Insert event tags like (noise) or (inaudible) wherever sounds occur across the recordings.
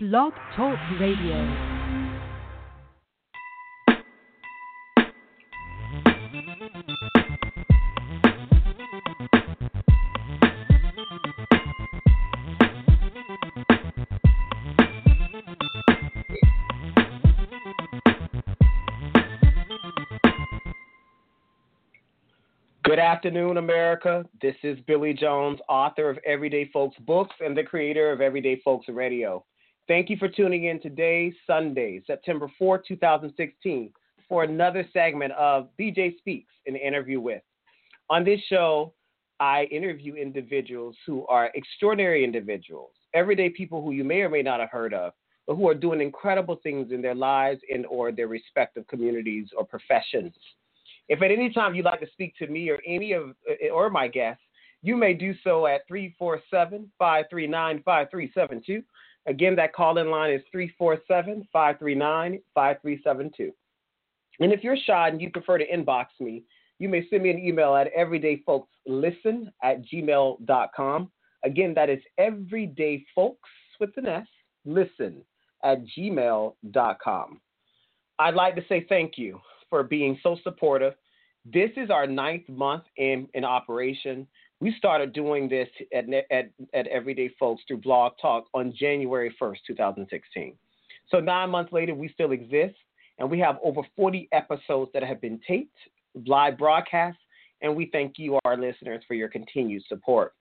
Blog Talk Radio. Good afternoon, America. This is Billy Jones, author of Everyday Folks Books and the creator of Everyday Folks Radio. Thank you for tuning in today, Sunday, September 4, 2016, for another segment of BJ Speaks, an interview with. On this show, I interview individuals who are extraordinary individuals, everyday people who you may or may not have heard of, but who are doing incredible things in their lives and or their respective communities or professions. If at any time you'd like to speak to me or any of or my guests, you may do so at 347-539-5372. Again, that call-in line is 347-539-5372. And if you're shy and you prefer to inbox me, you may send me an email at everydayfolkslisten at gmail.com. Again, that is everydayfolks with an S, listen at gmail.com. I'd like to say thank you for being so supportive. This is our ninth month in, in operation. We started doing this at, at, at Everyday Folks through Blog Talk on January 1st, 2016. So nine months later, we still exist, and we have over 40 episodes that have been taped, live broadcasts, and we thank you, our listeners, for your continued support.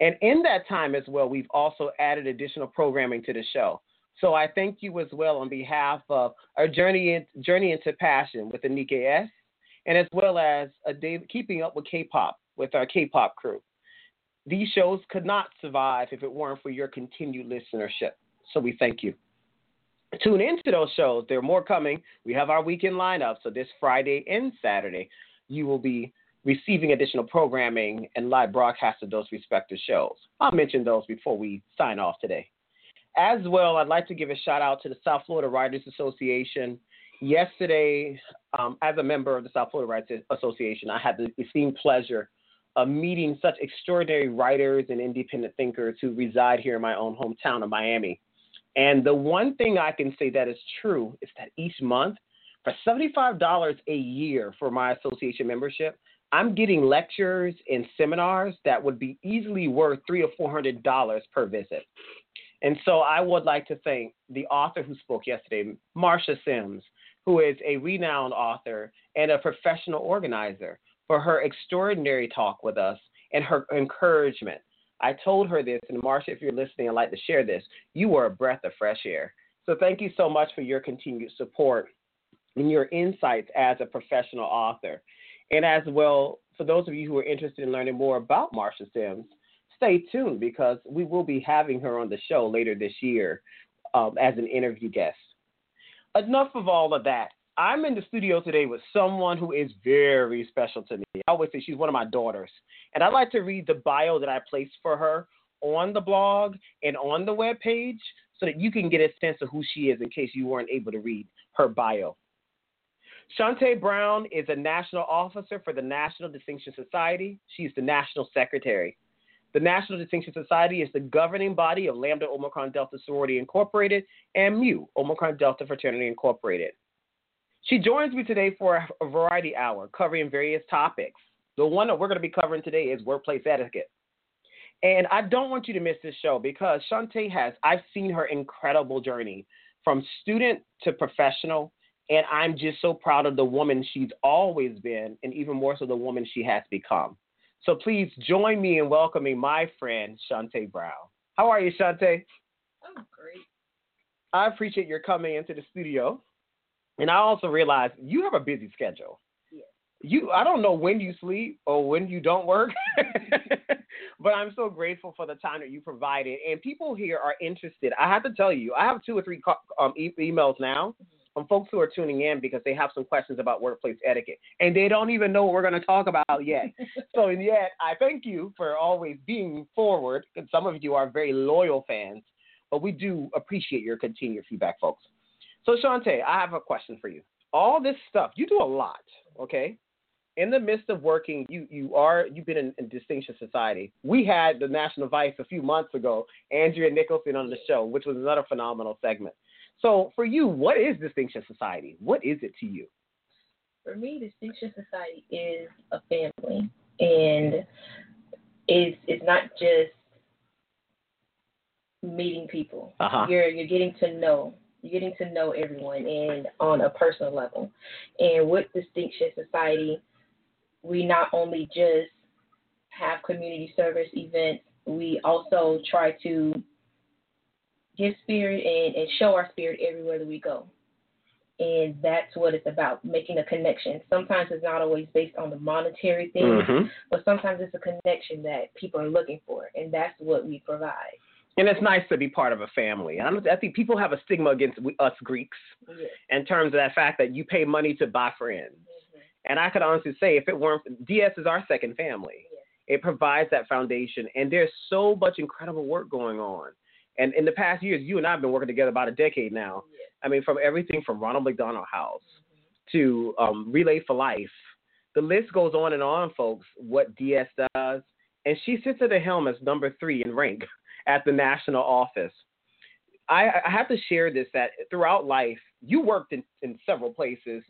And in that time as well, we've also added additional programming to the show. So I thank you as well on behalf of our journey in, journey into passion with Anika S, and as well as uh, a day keeping up with K-pop with our K-pop crew. These shows could not survive if it weren't for your continued listenership. So we thank you. Tune into those shows. There are more coming. We have our weekend lineup. So this Friday and Saturday, you will be receiving additional programming and live broadcasts of those respective shows. I'll mention those before we sign off today. As well, I'd like to give a shout out to the South Florida Writers Association. Yesterday, um, as a member of the South Florida Writers Association, I had the esteemed pleasure of meeting such extraordinary writers and independent thinkers who reside here in my own hometown of Miami. And the one thing I can say that is true is that each month, for $75 a year for my association membership, I'm getting lectures and seminars that would be easily worth three or four hundred dollars per visit. And so I would like to thank the author who spoke yesterday, Marcia Sims, who is a renowned author and a professional organizer, for her extraordinary talk with us and her encouragement. I told her this, and Marcia, if you're listening, I'd like to share this. You were a breath of fresh air. So thank you so much for your continued support and your insights as a professional author. And as well, for those of you who are interested in learning more about Marcia Sims, stay tuned because we will be having her on the show later this year um, as an interview guest. Enough of all of that. I'm in the studio today with someone who is very special to me. I always say she's one of my daughters. And I'd like to read the bio that I placed for her on the blog and on the web page so that you can get a sense of who she is in case you weren't able to read her bio. Shontea Brown is a national officer for the National Distinction Society. She's the national secretary. The National Distinction Society is the governing body of Lambda Omicron Delta Sorority Incorporated and Mu Omicron Delta Fraternity Incorporated. She joins me today for a variety hour covering various topics. The one that we're going to be covering today is workplace etiquette. And I don't want you to miss this show because Shontea has, I've seen her incredible journey from student to professional. And I'm just so proud of the woman she's always been, and even more so the woman she has become. So please join me in welcoming my friend Shontea Brown. How are you, Shontea? I'm great. I appreciate your coming into the studio. And I also realize you have a busy schedule. Yes. You I don't know when you sleep or when you don't work. (laughs) but I'm so grateful for the time that you provided. And people here are interested. I have to tell you, I have two or three um, e- emails now Mm-hmm. from folks who are tuning in because they have some questions about workplace etiquette and they don't even know what we're going to talk about yet. (laughs) so, and yet, I thank you for always being forward. And some of you are very loyal fans, but we do appreciate your continued feedback, folks. So, Shontea, I have a question for you. All this stuff, you do a lot, okay? in the midst of working, you you are you've been in, in Distinction Society. We had the National Vice a few months ago, Andrea Nicholson on the show, which was another phenomenal segment. So for you, what is Distinction Society? What is it to you? For me, Distinction Society is a family, and it's it's not just meeting people. Uh-huh. You're you're getting to know getting to know everyone and on a personal level. And with Distinction Society, we not only just have community service events, we also try to give spirit and, and show our spirit everywhere that we go. And that's what it's about, making a connection. Sometimes it's not always based on the monetary thing, Mhm. but sometimes it's a connection that people are looking for, and that's what we provide. And it's nice to be part of a family. I'm- I think people have a stigma against us Greeks Yes. in terms of that fact that you pay money to buy friends. And I could honestly say, if it weren't, DS is our second family. Yes. It provides that foundation, and there's so much incredible work going on. And in the past years, you and I have been working together about a decade now. Yes. I mean, from everything from Ronald McDonald House to um, Relay for Life, the list goes on and on, folks. What DS does, and she sits at the helm as number three in rank (laughs) at the national office. I, I have to share this that throughout life, you worked in, in several places,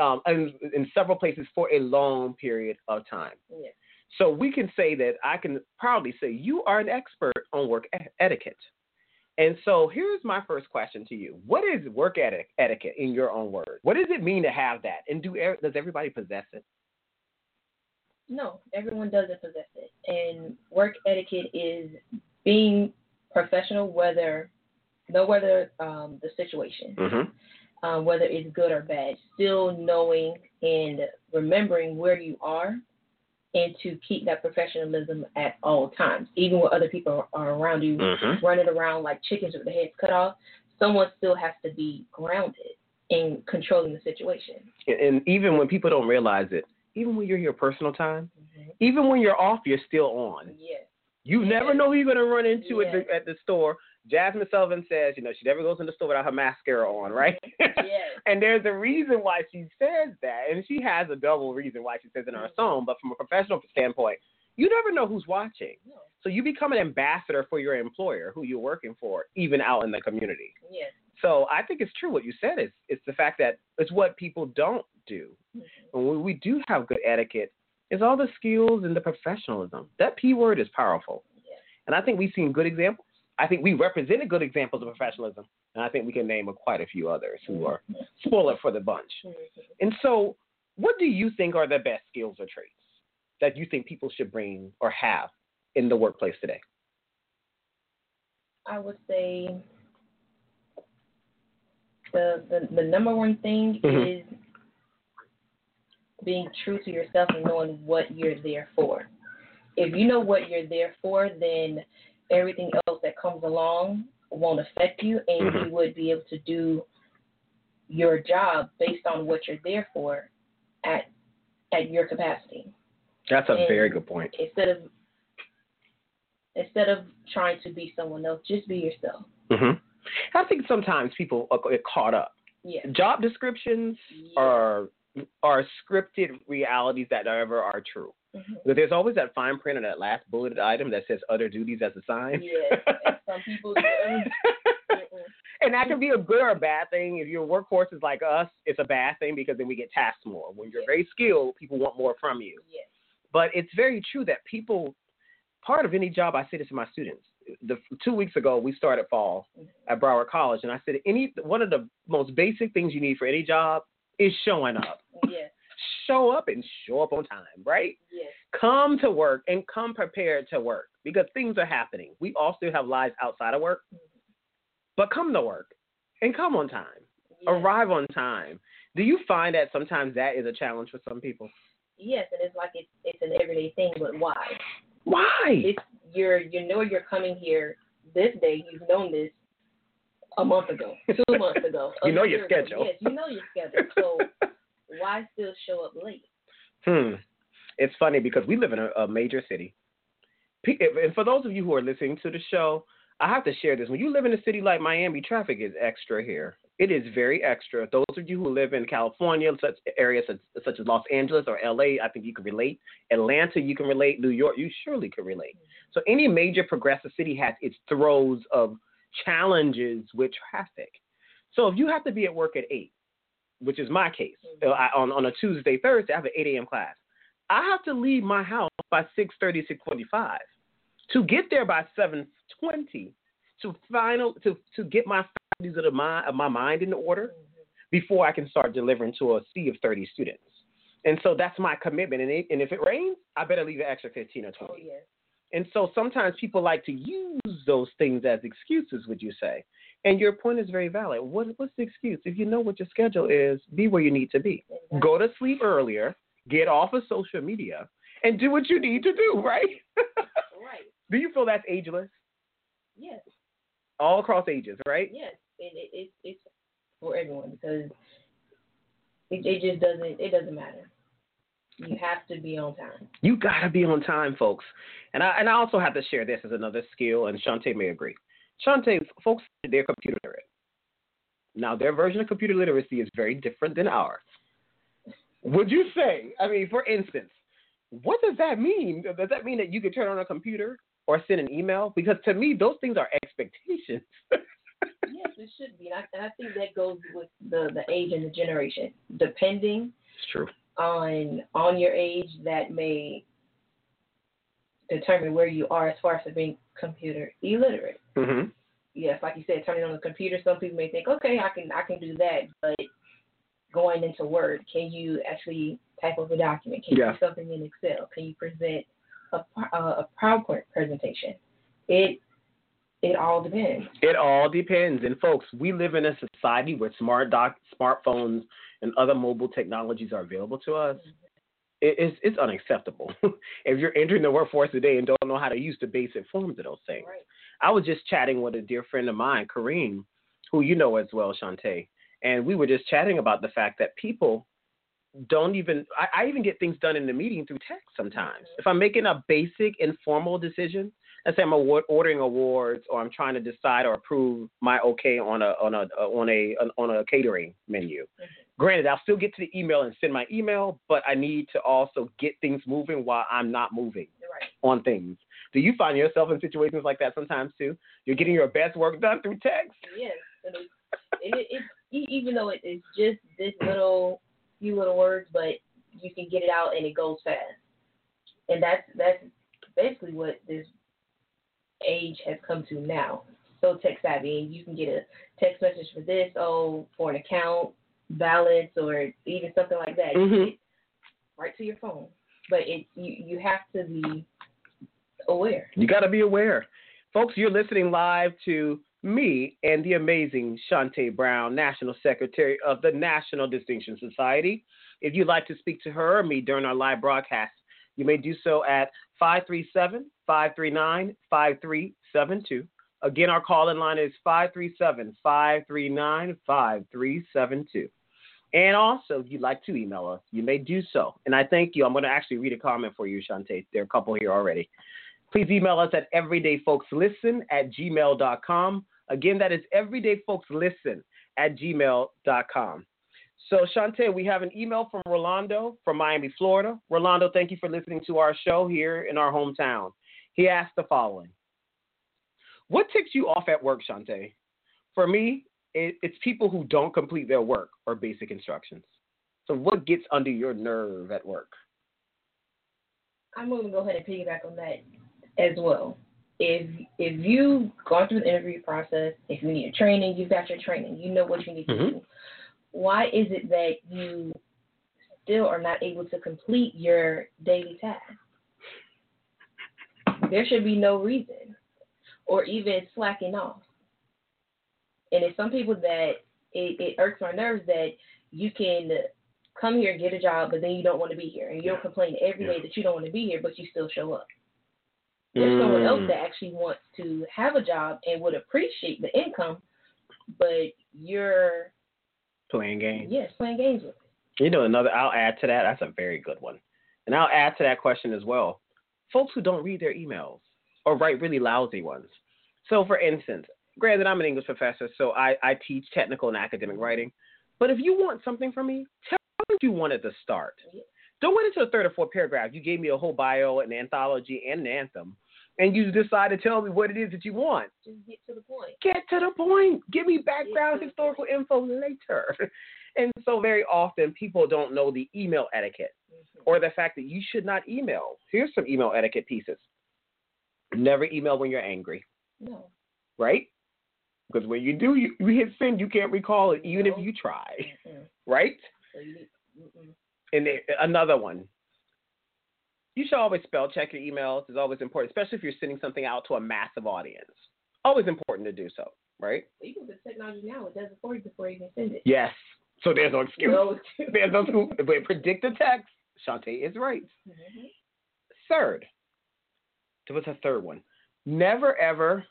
um, and in several places for a long period of time. Yes. So we can say that I can proudly say you are an expert on work e- etiquette. And so here's my first question to you: What is work eti- etiquette in your own words? What does it mean to have that? And do does everybody possess it? No, everyone doesn't possess it. And work etiquette is being professional, whether no whether um, the situation, Mm-hmm. um, whether it's good or bad, still knowing and remembering where you are, and to keep that professionalism at all times, even when other people are around you Mm-hmm. running around like chickens with their heads cut off. Someone still has to be grounded in controlling the situation. And even when people don't realize it, even when you're your personal time, even when you're off, you're still on. Yes. You never know who you're going to run into at, the, at the store. Jazmine Sullivan says, you know, she never goes in the store without her mascara on, right? Yes. (laughs) and there's a reason why she says that, and she has a double reason why she says it in her song. But from a professional standpoint, you never know who's watching. No. So you become an ambassador for your employer, who you're working for, even out in the community. Yes. So I think it's true what you said. Is it's the fact that it's what people don't do. Mhm. And when we do have good etiquette, it's all the skills and the professionalism. That P word is powerful. And I think we've seen good examples. I think we represented good examples of professionalism. And I think we can name quite a few others who are spoiler for the bunch. And so, what do you think are the best skills or traits that you think people should bring or have in the workplace today? I would say the the, the number one thing Mhm. is being true to yourself and knowing what you're there for. If you know what you're there for, then everything else that comes along won't affect you, and Mhm. you would be able to do your job based on what you're there for at at your capacity That's a And- very good point. instead of instead of trying to be someone else just be yourself hmm I think sometimes people get caught up. yeah Job descriptions Yeah. are are scripted realities that never are true. Mhm. But there's always that fine print on that last bulleted item that says other duties as assigned. Yes, and some people do. (laughs) And that can be a good or a bad thing. If your workforce is like us, it's a bad thing because then we get tasked more. When you're Yes. very skilled, people want more from you. Yes. But it's very true that people, part of any job, I say this to my students. The two weeks ago, we started fall at Broward College, and I said any one of the most basic things you need for any job is showing up. Yes. Show up and show up on time, right? Yes. Come to work and come prepared to work because things are happening. We all still have lives outside of work, mm-hmm. but come to work and come on time. Yes. Arrive on time. Do you find that sometimes that is a challenge for some people? Yes, and it's like it's it's an everyday thing, but why? Why? It's you're you know you're coming here this day. You've known this a month ago, two (laughs) months ago. You know your ago. schedule. Yes, you know your schedule. (laughs) So why still show up late? Hmm. It's funny because we live in a, a major city. And for those of you who are listening to the show, I have to share this. When you live in a city like Miami, traffic is extra here. It is very extra. Those of you who live in California, such areas such, such as Los Angeles or LA, I think you can relate. Atlanta, you can relate. New York, you surely can relate. So any major progressive city has its throes of challenges with traffic. So if you have to be at work at eight, which is my case, Mhm. I, on on a Tuesday, Thursday, I have an 8 a.m. class. I have to leave my house by 6:30, 6:45 to get there by 7:20 to final to to get my faculties of the mind of my mind in order before I can start delivering to a sea of 30 students. And so that's my commitment. And, it, and if it rains, I better leave an extra 15 or 20. Oh yes. And so sometimes people like to use those things as excuses, would you say? And your point is very valid. What, what's the excuse? If you know what your schedule is, be where you need to be. Go to sleep earlier, get off of social media, and do what you need to do, right? (laughs) Right. do you feel that's ageless? Yes. All across ages, right? Yes. And it, it, it's for everyone because it, it just doesn't it doesn't matter. You have to be on time. You gotta be on time, folks. And I and I also have to share this as another skill, and Shontea may agree. Shontea, folks, they're computer literate. Now their version of computer literacy is very different than ours. Would you say? I mean, for instance, what does that mean? Does that mean that you can turn on a computer or send an email? Because to me, those things are expectations. (laughs) yes, it should be. And I, and I think that goes with the, the age and the generation. Depending It's true. On on your age, that may determine where you are as far as being computer illiterate. hmm Yes, like you said, turning on the computer, some people may think, okay, I can I can do that, but going into Word, can you actually type up a document? Can Yeah. you do something in Excel? Can you present a a, a PowerPoint presentation? It it all depends. It all depends. And folks, we live in a society where smart doc, smartphones and other mobile technologies are available to us. It's, it's unacceptable. (laughs) if you're entering the workforce today and don't know how to use the basic forms of those things. Right. I was just chatting with a dear friend of mine, Kareem, who you know as well, Shontea, and we were just chatting about the fact that people don't even. I, I even get things done in the meeting through text sometimes. Mm-hmm. If I'm making a basic informal decision, let's say I'm award, ordering awards or I'm trying to decide or approve my okay on a on a on a on a catering menu. Mm-hmm. Granted, I'll still get to the email and send my email, but I need to also get things moving while I'm not moving Right. on things. Do you find yourself in situations like that sometimes too? You're getting your best work done through text. Yes. And it, it, it, even though it, it's just this little few little words, but you can get it out and it goes fast. And that's that's basically what this age has come to now. So tech savvy, and you can get a text message for this, oh, for an account, balance, or even something like that. Mhm. right to your phone. But it you you have to be aware. You got to be aware. Folks, you're listening live to me and the amazing Shontea Brown, National Secretary of the National Distinction Society. If you'd like to speak to her or me during our live broadcast, you may do so at 537 539 5372. Again, our call in line is 537 539 5372. And also, if you'd like to email us, you may do so. And I thank you. I'm going to actually read a comment for you, Shontea. There are a couple here already. Please email us at everydayfolkslisten at gmail.com. Again, that is everydayfolkslisten at gmail.com. So, Shontea, we have an email from Rolando from Miami, Florida. Rolando, thank you for listening to our show here in our hometown. He asked the following What ticks you off at work, Shontea? For me, it, it's people who don't complete their work or basic instructions. So, what gets under your nerve at work? I'm going to go ahead and piggyback on that as well. If if you've gone through the interview process, if you need training, you've got your training. You know what you need to Mhm. do. Why is it that you still are not able to complete your daily tasks? There should be no reason, or even slacking off. And it's some people that it, it irks my nerves that you can come here and get a job, but then you don't want to be here, and you'll complain every day that you don't want to be here, but you still show up. There's someone else Mm. that actually wants to have a job and would appreciate the income, but you're Playing games. yes playing games with it. You know, another, I'll add to that. That's a very good one. And I'll add to that question as well. Folks who don't read their emails or write really lousy ones. So, for instance, granted, I'm an English professor, so I, I teach technical and academic writing. But if you want something from me, tell me what you want at the start. Don't wait until the third or fourth paragraph. You gave me a whole bio, an anthology, and an anthem, and you decide to tell me what it is that you want. Just get to the point. Get to the point. Give me background, to historical info later. (laughs) And so very often people don't know the email etiquette Mhm. or the fact that you should not email. Here's some email etiquette pieces. Never email when you're angry, No. right? Because when you do, you, you hit send, you can't recall it even if you try, Mm-mm. (laughs) right? So you need, mm-mm. And then another one. You should always spell check your emails. It's always important, especially if you're sending something out to a massive audience. Always important to do so, right? Can put technology now. It does it for you before you even send it. Yes. So there's no excuse. No. There's no excuse. But predict the text. Shontea is right. Mhm. Third, there was a third one. Never ever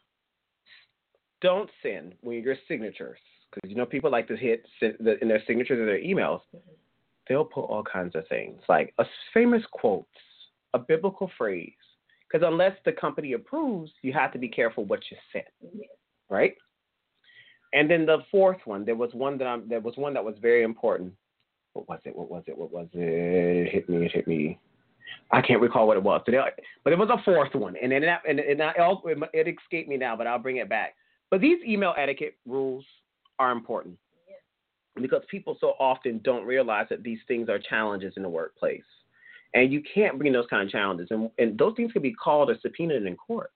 don't send when your signatures, because you know people like to hit in their signatures of their emails. They'll put all kinds of things like a famous quote, a biblical phrase. Because unless the company approves, you have to be careful what you send, Yeah. right? And then the fourth one, there was one that I'm, there was one that was very important. What was it? What was it? What was it? It hit me. It hit me. I can't recall what it was, but it, was a fourth one, and then and, and I, oh, it escaped me now, but I'll bring it back. But these email etiquette rules are important because people so often don't realize that these things are challenges in the workplace, and you can't bring those kind of challenges, and, and those things can be called or subpoenaed in court.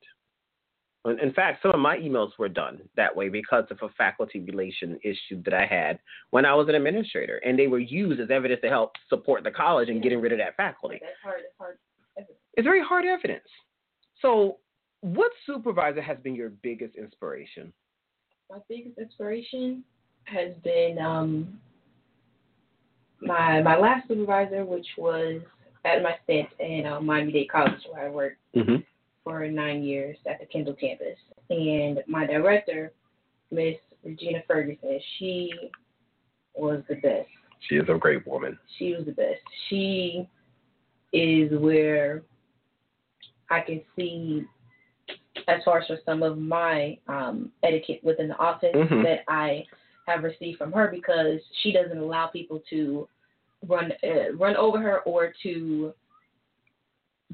In in fact, some of my emails were done that way because of a faculty relation issue that I had when I was an administrator, and they were used as evidence to help support the college in getting rid of that faculty. That's hard. That's hard. evidence. It's very hard evidence. So, what supervisor has been your biggest inspiration? My biggest inspiration has been um, my my last supervisor, which was at my stint in uh, Miami Dade College, where I worked Mm-hmm. for nine years at the Kendall campus. And my director, Miss Regina Ferguson, she was the best. She is a great woman. She was the best. She is where I can see, as far as for some of my um, etiquette within the office, Mhm. that I have received from her because she doesn't allow people to run uh, run over her or to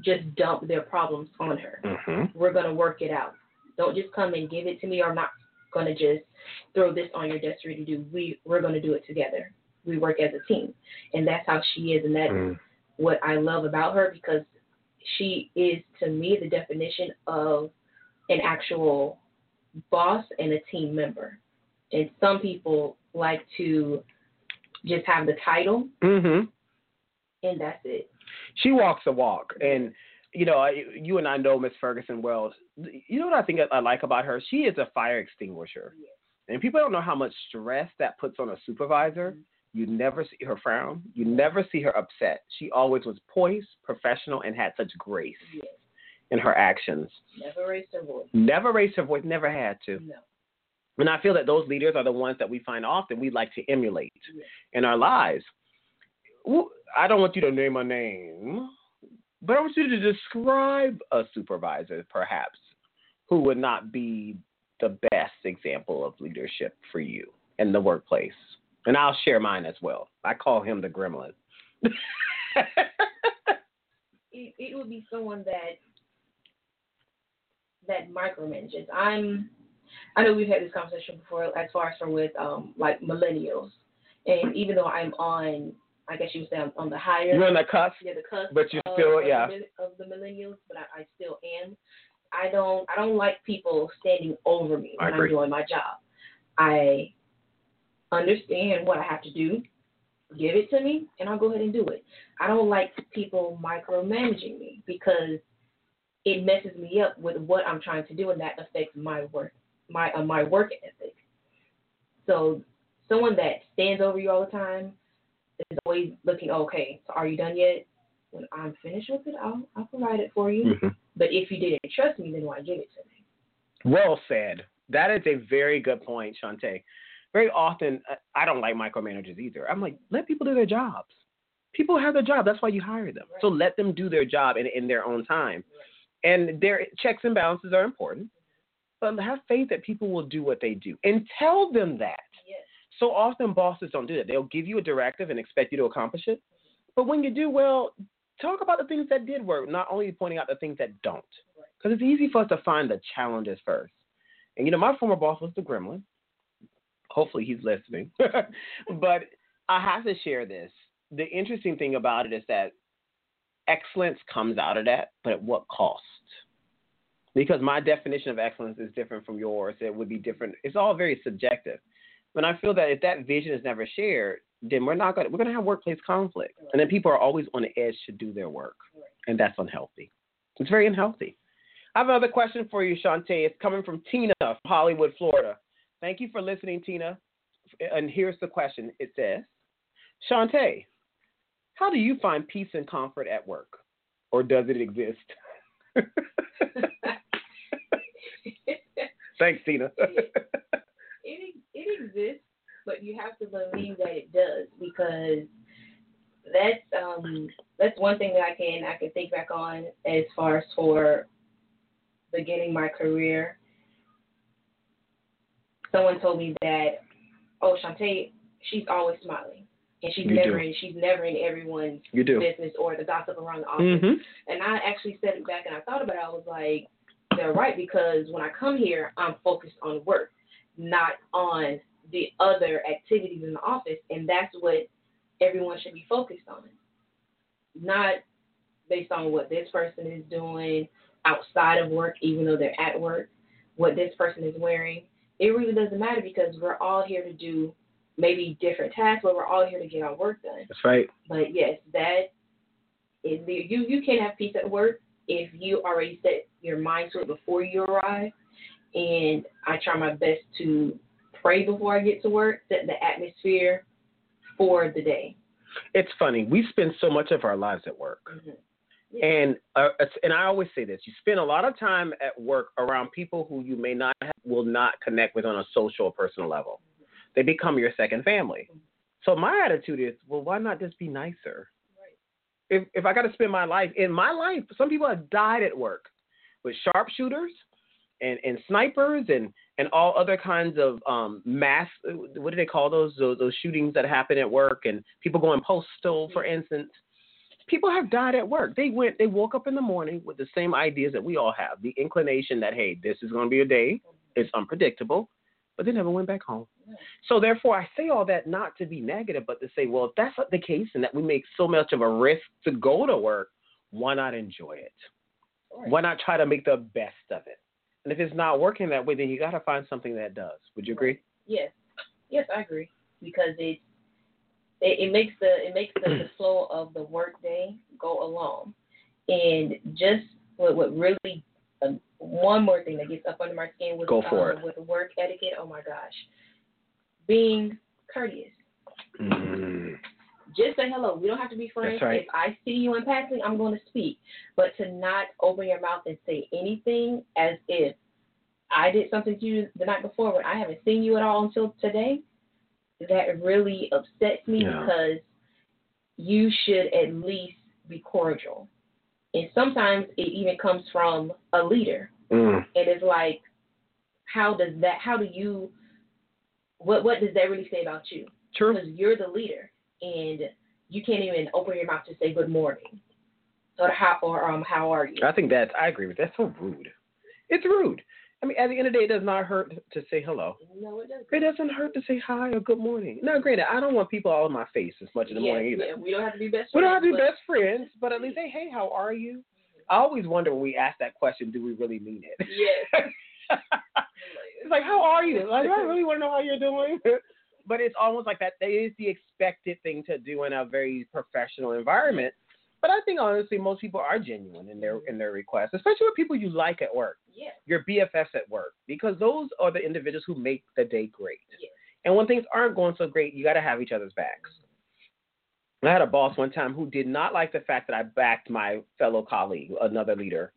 just dump their problems on her Mm-hmm. we're gonna work it out. Don't just come and give it to me. or I'm not gonna just throw this on your desk for you to do. We we're gonna do it together. We work as a team, and that's how she is, and that's Mm. what I love about her because she is to me the definition of an actual boss and a team member. And some people like to just have the title, Mm-hmm. and that's it. She walks the walk, and you know, I- you and I know Miss Ferguson well. You know what I think I like about her? She is a fire extinguisher, Yes. and people don't know how much stress that puts on a supervisor. Mhm. You never see her frown. You never see her upset. She always was poised, professional, and had such grace Yes. In her actions. Never raise her voice. Never raised her voice. Never had to. No. And I feel that those leaders are the ones that we find often we like to emulate in our lives. I don't want you to name a name, but I want you to describe a supervisor, perhaps, who would not be the best example of leadership for you in the workplace. And I'll share mine as well. I call him the gremlin. (laughs) it, it would be someone that that micromanages. I'm I know we've had this conversation before as far as for with um like millennials. And even though I'm on I guess you would say I'm on the higher You're on the cusp, yeah, the cusp but you're of, still- of the yeah. of the millennials, but I, I still am. I don't I don't like people standing over me when I'm doing my job. I understand what I have to do, give it to me, and I'll go ahead and do it. I don't like people micromanaging me because it messes me up with what I'm trying to do, and that affects my work, my uh, my work ethic. So, someone that stands over you all the time is always looking. Okay, so are you done yet? When I'm finished with it, I'll I'll provide it for you. Mhm. But if you didn't trust me, then why give it to me? Well said. That is a very good point, Shontea. Very often, uh, I don't like micromanagers either. I'm like, let people do their jobs. People have their job. That's why you hire them. So let them do their job in, in their own time. And their checks and balances are important. but have faith that people will do what they do and tell them that. Yes. So often bosses don't do that. They'll give you a directive and expect you to accomplish it. But when you do well, talk about the things that did work, not only pointing out the things that don't. Because it's easy for us to find the challenges first. And you know, my former boss was the gremlin. Hopefully he's listening. (laughs) but I have to share this. The interesting thing about it is that excellence comes out of that, but at what cost? Because my definition of excellence is different from yours. It would be different. It's all very subjective. But I feel that if that vision is never shared, then we're not going. to We're going to have workplace conflict, and then people are always on the edge to do their work, and that's unhealthy. It's very unhealthy. I have another question for you, Shontea. It's coming from Tina from Hollywood, Florida. Thank you for listening, Tina. And here's the question. It says, Shontea, how do you find peace and comfort at work, or does it exist? (laughs) Thanks, Tina. it, it exists, but you have to believe that it does because that's um that's one thing that I can I can think back on as far as for beginning my career. Someone told me that, oh Shontea, she's always smiling. And she's You never do. in she's never in everyone's business or the gossip around the office. hmm And I actually said it back and I thought about it. I was like, they're right because when I come here, I'm focused on work, not on the other activities in the office. And that's what everyone should be focused on. Not based on what this person is doing outside of work, even though they're at work, what this person is wearing. It really doesn't matter because we're all here to do maybe different tasks, but we're all here to get our work done. That's right. But yes, that is the, you you can have peace at work if you already set your mind to it before you arrive. And I try my best to pray before I get to work, set the atmosphere for the day. It's funny. We spend so much of our lives at work. Mhm. And uh, and I always say this: you spend a lot of time at work around people who you may not have, will not connect with on a social or personal level. They become your second family. Mm-hmm. So my attitude is, well, why not just be nicer? If if I got to spend my life in my life, some people have died at work with sharpshooters and and snipers and and all other kinds of um mass what do they call those those, those shootings that happen at work and people going postal for mm-hmm. instance. People have died at work. They went they woke up in the morning with the same ideas that we all have the inclination that hey this is going to be a day. Mm-hmm. It's unpredictable but they never went back home. So therefore i say all that not to be negative but to say well if that's not the case and that we make so much of a risk to go to work why not enjoy it? Right. why not try to make the best of it? And if it's not working that way then you got to find something that does. Would you agree? Yes, yes, I agree. Because it it, it makes the it makes the, the flow of the work day go along, and just what what really um, one more thing that gets up under my skin with Go for um, it. with work etiquette. Oh my gosh, being courteous. mm. Just say hello. We don't have to be friends. Right. If I see you in passing, I'm going to speak. But to not open your mouth and say anything as if I did something to you the night before when I haven't seen you at all until today, that really upsets me Yeah. because you should at least be cordial. And sometimes it even comes from a leader. Mm. And it's like, how does that, how do you, what, what does that really say about you? true because you're the leader and you can't even open your mouth to say good morning or how or um how are you? I think that's I agree with that. That's so rude. It's rude. I mean, at the end of the day, it does not hurt to say hello. No, it doesn't. It doesn't hurt to say hi or good morning. Now, granted, I don't want people all in my face as much in the yeah, morning either. Yeah, we don't have to be best We friends. don't have to be but- best friends, but at least say, hey, how are you? I always wonder when we ask that question, do we really mean it? Yes. (laughs) it's like, how are you? Like, I (laughs) really want to know how you're doing. (laughs) but it's almost like that. That is the expected thing to do in a very professional environment. But I think honestly, most people are genuine in their in their requests, especially with people you like at work, yeah. your BFFs at work, because those are the individuals who make the day great. Yes. And when things aren't going so great, you got to have each other's backs. I had a boss one time who did not like the fact that I backed my fellow colleague, another leader.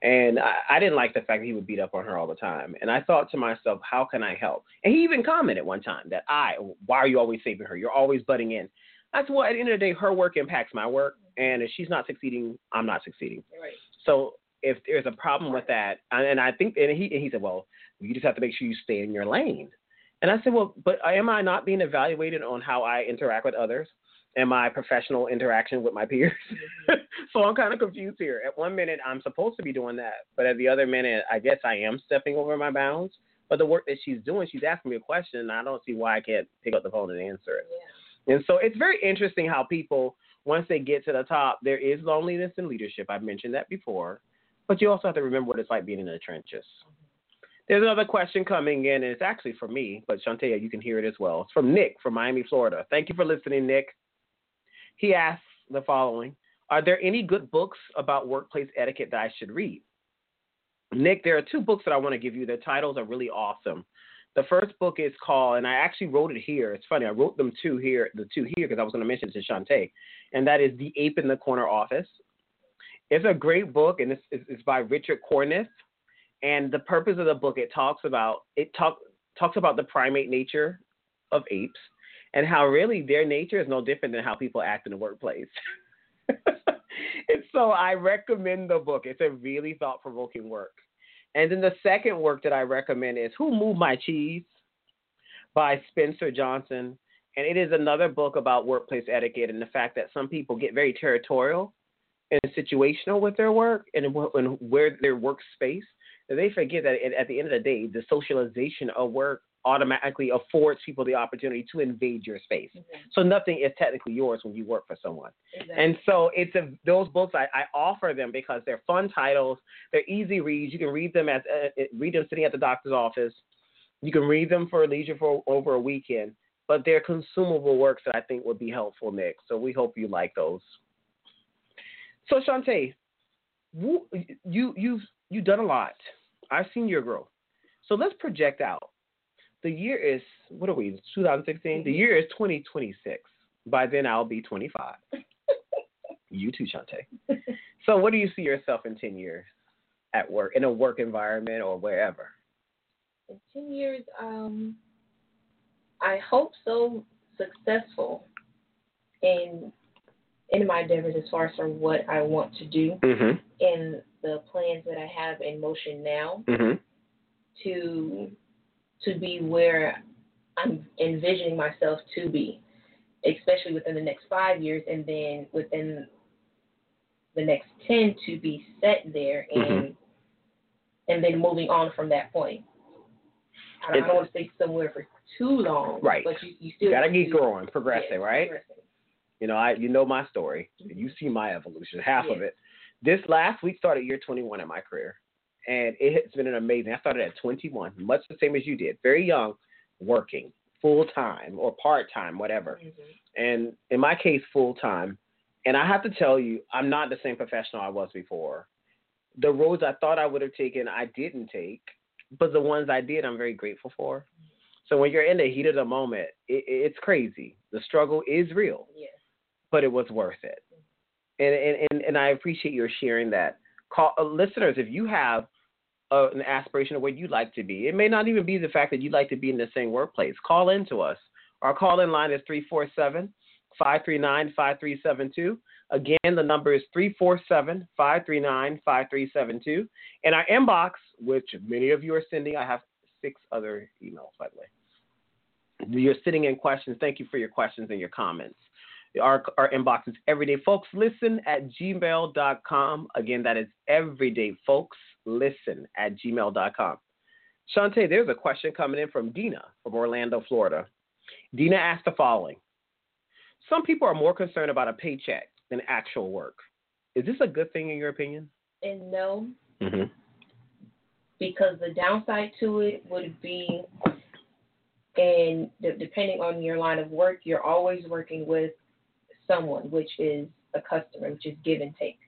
And I, I didn't like the fact that he would beat up on her all the time. And I thought to myself, how can I help? And he even commented one time that I, why are you always saving her? You're always butting in. I said, well, at the end of the day, her work impacts my work. And if she's not succeeding, I'm not succeeding. Right. So if there's a problem with that, and and I think, and he, and he said, well, You just have to make sure you stay in your lane. And I said, well, but uh, am I not being evaluated on how I interact with others? and my professional interaction with my peers. Mm-hmm. (laughs) so I'm kind of confused here. At one minute, I'm supposed to be doing that, but at the other minute, I guess I am stepping over my bounds. But the work that she's doing, she's asking me a question, and I don't see why I can't pick up the phone and answer it. Yeah. And so it's very interesting how people, once they get to the top, there is loneliness in leadership. I've mentioned that before. But you also have to remember what it's like being in the trenches. There's another question coming in, and it's actually for me, but Shontea, you can hear it as well. It's from Nick from Miami, Florida. Thank you for listening, Nick. He asks the following Are there any good books about workplace etiquette that I should read? Nick, there are two books that I want to give you. Their titles are really awesome. The first book is called, and I actually wrote it here. It's funny, I wrote them two here, the two here, because I was going to mention it to Shontea, and that is The Ape in the Corner Office. It's a great book, and it's, it's by Richard Conniff. And the purpose of the book, it talks about it talk, talks about the primate nature of apes and how really their nature is no different than how people act in the workplace. (laughs) and so I recommend the book. It's a really thought provoking work. And then the second work that I recommend is Who Moved My Cheese by Spencer Johnson. And it is another book about workplace etiquette and the fact that some people get very territorial and situational with their work and, and where their workspace. They forget that at the end of the day, the socialization of work automatically affords people the opportunity to invade your space. Mm-hmm. So nothing is technically yours when you work for someone. Exactly. And so it's a those books I, I offer them because they're fun titles, they're easy reads. You can read them as uh, read them sitting at the doctor's office. You can read them for leisure for over a weekend, but they're consumable works that I think would be helpful, Nick. So we hope you like those. So Shontea, you you you've done a lot. I've seen your growth. So let's project out the year is what are we? 2016. The year is 2026. By then I'll be 25. (laughs) you too, Shontea. So what do you see yourself in 10 years at work, in a work environment or wherever? In 10 years, um, I hope so successful in in my endeavors as far as for what I want to do Mm-hmm. and the plans that I have in motion now Mm-hmm. to to be where I'm envisioning myself to be, especially within the next five years, and then within the next ten to be set there, and Mhm. and then moving on from that point. I don't, I don't want to stay somewhere for too long, Right. But you, you still Gotta keep growing, progressing, yes, right? progressing. You know, I you know my story. You see my evolution, half of it. This last week started year 21 in my career, and it has been an amazing. I started at 21, much the same as you did, very young, working full time or part time, whatever. Mhm. And in my case, full time. And I have to tell you, I'm not the same professional I was before. The roads I thought I would have taken, I didn't take, but the ones I did, I'm very grateful for. So when you're in the heat of the moment, it, it's crazy. The struggle is real Yes. but it was worth it. And and and, and I appreciate your sharing that. Call uh, listeners if you have uh, an aspiration of where you'd like to be. It may not even be the fact that you'd like to be in the same workplace. Call in to us. Our call in line is 347 539 5372. Again, the number is 347 539 5372. And our inbox, which many of you are sending, I have six other emails, by the way. You're sitting in questions. Thank you for your questions and your comments. Our, our inbox is everyday folks listen at gmail.com. Again, that is everydayfolkslisten at gmail.com. Shontea, there's a question coming in from Dina from Orlando, Florida. Dina asked the following Some people are more concerned about a paycheck than actual work. Is this a good thing in your opinion? And no, Mm-hmm. because the downside to it would be, and de- depending on your line of work, you're always working with someone, which is a customer, which is give and take.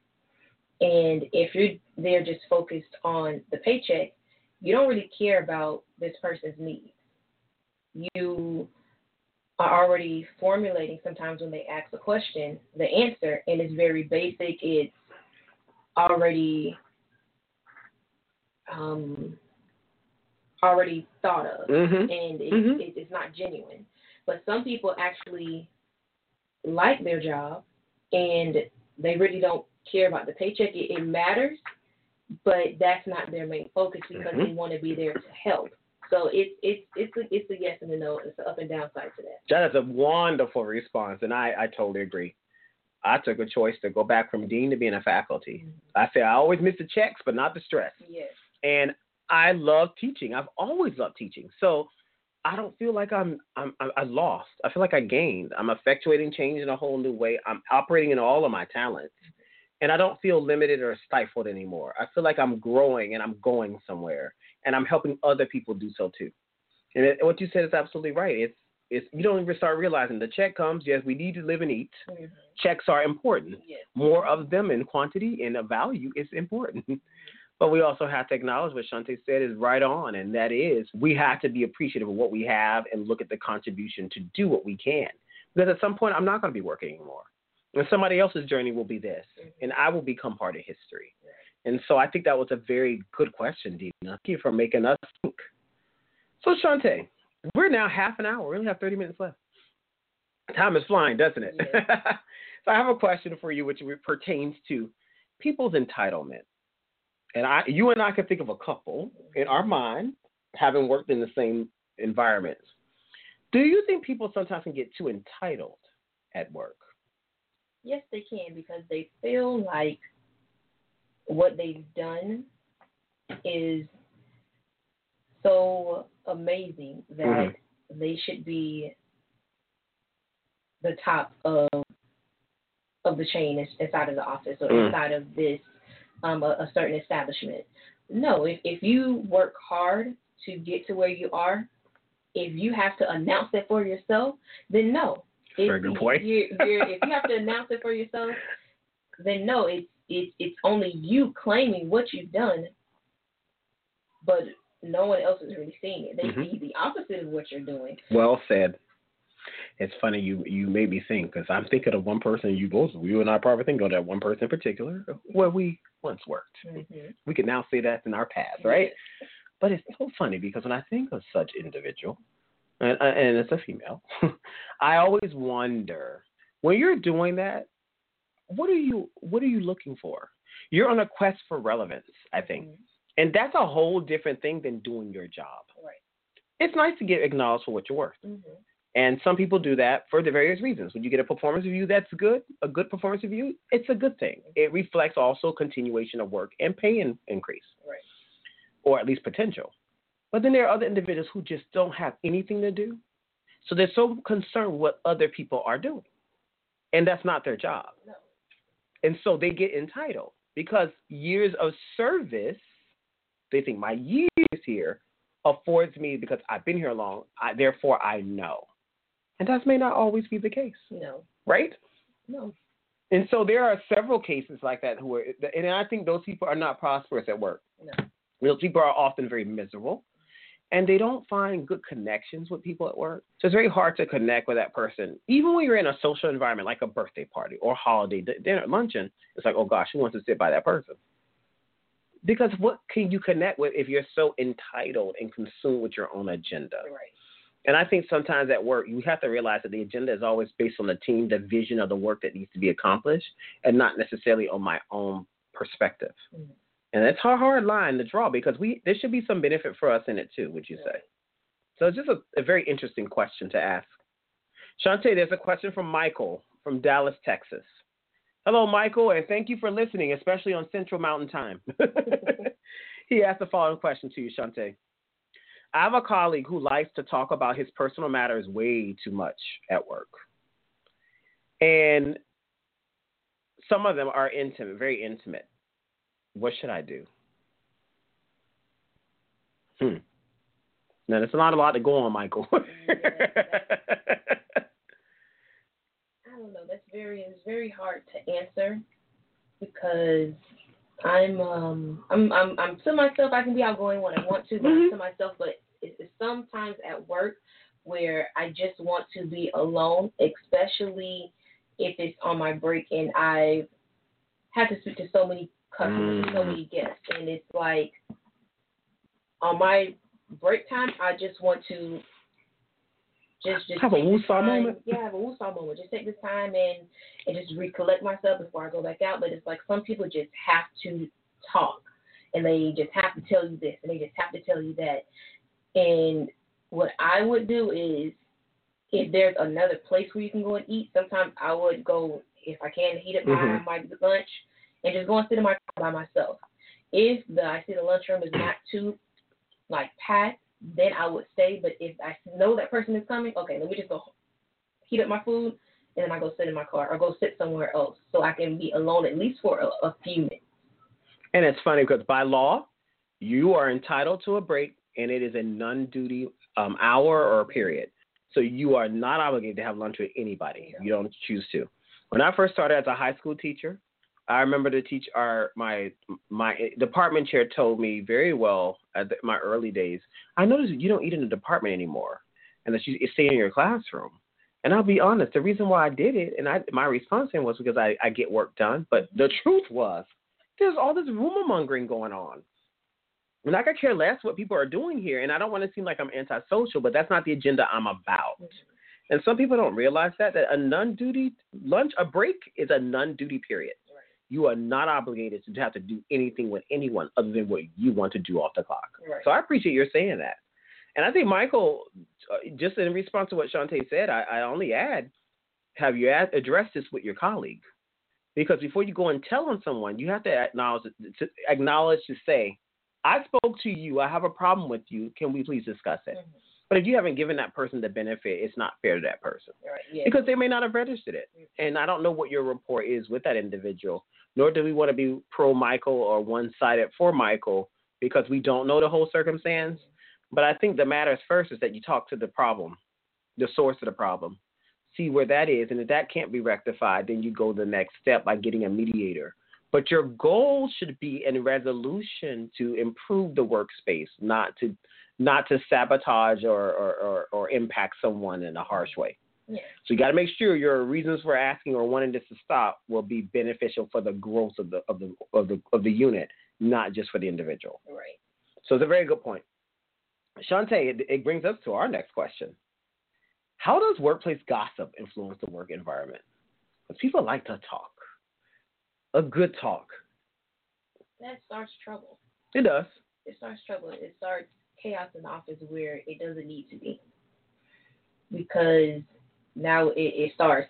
And if you're there just focused on the paycheck, you don't really care about this person's needs. You are already formulating sometimes when they ask a question, the answer, and it's very basic. It's already um, already thought of, Mm-hmm. and it, Mhm. it, it's not genuine. But some people actually like their job, and they really don't care about the paycheck. It, it matters, but that's not their main focus because Mhm. they want to be there to help. So it's it's it's a it's a yes and a no. It's an up and down side to that. That is a wonderful response, and I, I totally agree. I took a choice to go back from dean to being a faculty. I say I always miss the checks, but not the stress. Yes. And I love teaching. I've always loved teaching. So I don't feel like I'm I'm I I lost. I feel like I gained. I'm effectuating change in a whole new way. I'm operating in all of my talents. And I don't feel limited or stifled anymore. I feel like I'm growing and I'm going somewhere and I'm helping other people do so too. And it, what you said is absolutely right. It's it's you don't even start realizing the check comes. Yes, we need to live and eat. Mhm. Checks are important Yes. more of them in quantity and of value is important. (laughs) But we also have to acknowledge what Shontea said is right on, and that is we have to be appreciative of what we have and look at the contribution to do what we can. Because at some point, I'm not going to be working anymore. And somebody else's journey will be this, mm-hmm. and I will become part of history. And so I think that was a very good question, Dina. Thank you for making us think. So, Shontea, we're now half an hour. We only have 30 minutes left. Time is flying, doesn't it? (laughs) so I have a question for you, which pertains to people's entitlement. And I, you and I can think of a couple in our mind, having worked in the same environments. Do you think people sometimes can get too entitled at work? Yes, they can because they feel like what they've done is so amazing that Mhm. they should be the top of of the chain inside of the office or Mm. inside of this um, a, a certain establishment. No, if if you work hard to get to where you are, if you have to announce it for yourself, then no. Very good point. You're, if you have to (laughs) announce it for yourself, then no, it's it's it's only you claiming what you've done, but no one else is really seeing it. They Mhm. see the opposite of what you're doing. Well said. It's funny you you made me think because I'm thinking of one person. You both, you and I probably think of that one person in particular where we once worked. Mm-hmm. We can now say that's in our past, right? But it's so funny because when I think of such individual, and, uh, and it's a female, (laughs) I always wonder when you're doing that, what are you what are you looking for? You're on a quest for relevance, I think, mm-hmm. and that's a whole different thing than doing your job. Right. It's nice to get acknowledged for what you're worth, Mm-hmm. and some people do that for the various reasons. When you get a performance review that's good, a good performance review, it's a good thing. Mm-hmm. It reflects also continuation of work and pay in, increase Right. or at least potential. But then there are other individuals who just don't have anything to do. So they're so concerned with what other people are doing. And that's not their job. No. And so they get entitled because years of service, they think my years here affords me because I've been here long, I, therefore I know. And that may not always be the case, No. right? No. And so there are several cases like that who are, and I think those people are not prosperous at work. No. Those people are often very miserable and they don't find good connections with people at work. So it's very hard to connect with that person. Even when you're in a social environment like a birthday party or holiday di- dinner, luncheon, it's like, oh gosh, who wants to sit by that person? Because what can you connect with if you're so entitled and consumed with your own agenda? Right. And I think sometimes at work, you have to realize that the agenda is always based on the team, the vision of the work that needs to be accomplished, and not necessarily on my own perspective. Mhm. And it's a hard line to draw because we there should be some benefit for us in it too, would you say? So it's just a, a very interesting question to ask. Shontea, there's a question from Michael from Dallas, Texas. Hello, Michael, and thank you for listening, especially on Central Mountain Time. (laughs) he asked the following question to you, Shontea. I have a colleague who likes to talk about his personal matters way too much at work. And some of them are intimate, very intimate. What should I do? Hmm. Now, there's not a lot to go on, Michael. (laughs) (laughs) I don't know. That's very it's very hard to answer because I'm um I'm I'm I'm to myself. I can be outgoing when I want to, but I'm to myself. But it's, it's sometimes at work where I just want to be alone, especially if it's on my break and I've had to speak to so many customers, and so many guests, and it's like on my break time, I just want to just just Have a woosah moment? Yeah, have a woosah moment. Just take this time and and just recollect myself before I go back out. But it's like some people just have to talk, and they just have to tell you this and they just have to tell you that. And what I would do is if there's another place where you can go and eat, sometimes I would go if I can heat up my Mhm. my lunch and just go and sit in my car by myself. If the I see the lunchroom is not too like packed, then I would stay. But if I know that person is coming, okay, let me just go heat up my food and then I go sit in my car or go sit somewhere else so I can be alone at least for a, a few minutes. And it's funny because by law, you are entitled to a break, and it is a non-duty um, hour or period. So you are not obligated to have lunch with anybody. You don't choose to. When I first started as a high school teacher, I remember the teach our my my department chair told me very well at the, my early days. I noticed you don't eat in the department anymore, and that you stay in your classroom. And I'll be honest, the reason why I did it, and I my response him was because I, I get work done. But the truth was, there's all this rumor mongering going on. And I could care less what people are doing here, and I don't want to seem like I'm antisocial, but that's not the agenda I'm about. And some people don't realize that that a non-duty lunch, a break is a non-duty period. You are not obligated to have to do anything with anyone other than what you want to do off the clock. Right. So I appreciate your saying that. And I think Michael, uh, just in response to what Shontea said, I, I only add, have you ad- addressed this with your colleague? Because before you go and tell on someone, you have to acknowledge to acknowledge to say, I spoke to you. I have a problem with you. Can we please discuss it? Mhm. But if you haven't given that person the benefit, it's not fair to that person Right. Yeah. because they may not have registered it. And I don't know what your rapport is with that individual, nor do we want to be pro Michael or one sided for Michael because we don't know the whole circumstance. But I think the matters first is that you talk to the problem, the source of the problem, see where that is. And if that can't be rectified, then you go the next step by getting a mediator. But your goal should be in resolution to improve the workspace, not to not to sabotage or, or, or, or impact someone in a harsh way. Yeah. So you got to make sure your reasons for asking or wanting this to stop will be beneficial for the growth of the of the of the of the unit, not just for the individual. Right. So it's a very good point. Shontea, it, it brings us to our next question. How does workplace gossip influence the work environment? Because people like to talk. A good talk. That starts trouble. It does. It starts trouble. It starts chaos in the office where it doesn't need to be. Because now it, it starts,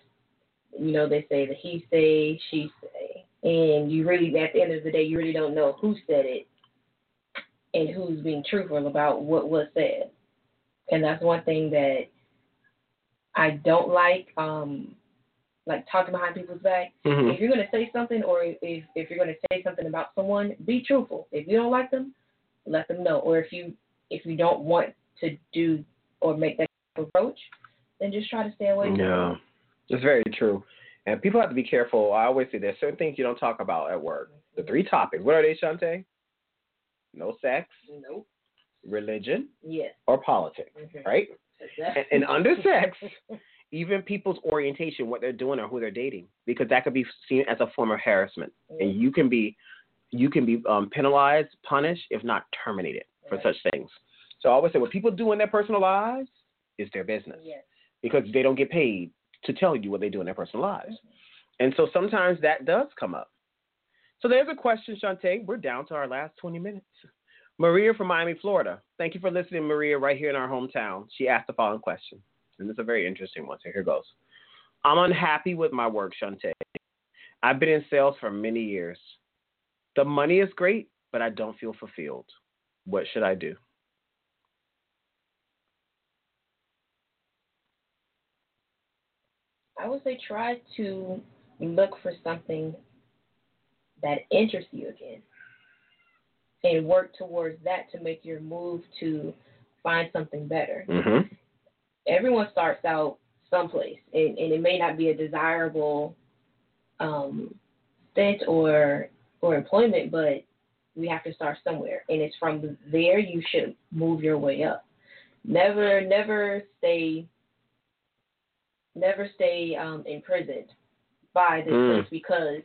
you know, they say the he say, she say. And you really, at the end of the day, you really don't know who said it and who's being truthful about what was said. And that's one thing that I don't like, um, like talking behind people's back. Mhm. If you're going to say something or if, if you're going to say something about someone, be truthful. If you don't like them, let them know. Or if you if you don't want to do or make that approach, then just try to stay away from Yeah, it. it's very true. And people have to be careful. I always say there's certain things you don't talk about at work. The three topics. What are they, Shontea? No sex, Nope. religion, Yes. or politics, Mhm. right? Exactly. And, and under (laughs) sex, even people's orientation, what they're doing or who they're dating, because that could be seen as a form of harassment, and you can be you can be um, penalized, punished, if not terminated for Right. such things. So I always say, what people do in their personal lives is their business Yes. Because they don't get paid to tell you what they do in their personal lives. And so sometimes that does come up. So there's a question, Shontea. We're down to our last 20 minutes. Maria from Miami, Florida. Thank you for listening, Maria, right here in our hometown. She asked the following question, and it's a very interesting one. So here goes. I'm unhappy with my work, Shontea. I've been in sales for many years. The money is great, but I don't feel fulfilled. What should I do? I would say try to look for something that interests you again and work towards that to make your move to find something better. Mm-hmm. Everyone starts out someplace, and, and it may not be a desirable um, stint or or employment, but we have to start somewhere, and it's from there you should move your way up. Never, never stay, never stay um, imprisoned by this Mm. place because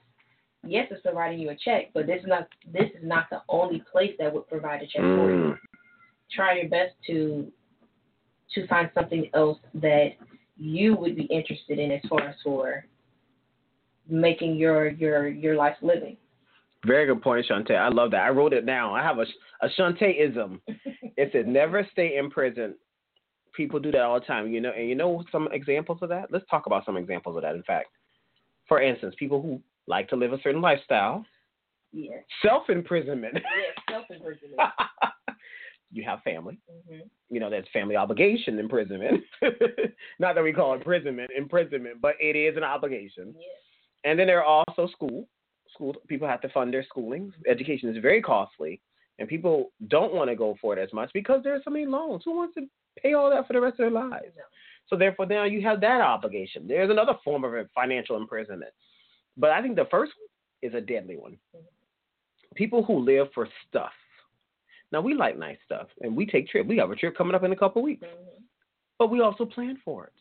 yes, it's providing you a check, but this is not this is not the only place that would provide a check for you Mm. try your best to to find something else that you would be interested in as far as for making your your your life living. Very good point, Shontea. I love that. I wrote it down. I have a a Shonteaism. (laughs) it said, never stay in prison. People do that all the time, you know. And you know some examples of that. Let's talk about some examples of that. In fact, for instance, people who like to live a certain lifestyle, Yes. self imprisonment. Yes. Self imprisonment. (laughs) you have family. hmm You know, that's family obligation imprisonment. (laughs) Not that we call imprisonment imprisonment, but it is an obligation. Yes. And then there are also school. School people have to fund their schooling. Education is very costly, and people don't want to go for it as much because there are so many loans. Who wants to pay all that for the rest of their lives? No. So therefore, now you have that obligation. There's another form of financial imprisonment, but I think the first one is a deadly one. People who live for stuff. Now we like nice stuff, and we take trips. We have a trip coming up in a couple of weeks, hmm but we also plan for it.